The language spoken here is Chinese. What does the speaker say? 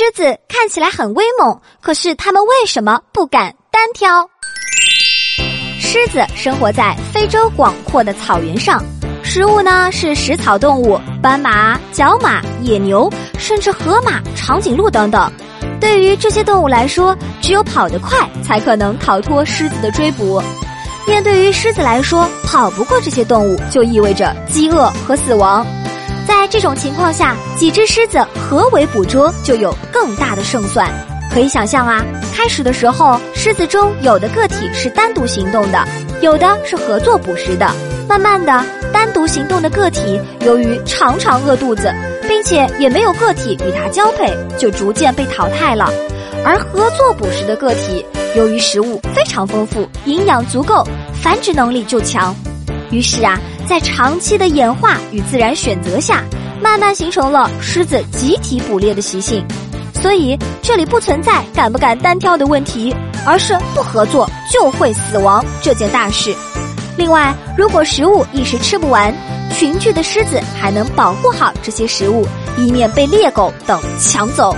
狮子看起来很威猛，可是它们为什么不敢单挑？狮子生活在非洲广阔的草原上，食物呢是食草动物，斑马、角马、野牛，甚至河马、长颈鹿等等。对于这些动物来说，只有跑得快才可能逃脱狮子的追捕。面对于狮子来说，跑不过这些动物，就意味着饥饿和死亡。在这种情况下，几只狮子合围捕捉就有更大的胜算。可以想象啊，开始的时候，狮子中有的个体是单独行动的，有的是合作捕食的。慢慢的，单独行动的个体由于常常饿肚子，并且也没有个体与它交配，就逐渐被淘汰了。而合作捕食的个体，由于食物非常丰富，营养足够，繁殖能力就强。于是啊，在长期的演化与自然选择下，慢慢形成了狮子集体捕猎的习性。所以这里不存在敢不敢单挑的问题，而是不合作就会死亡这件大事。另外，如果食物一时吃不完，群聚的狮子还能保护好这些食物，以免被猎狗等抢走。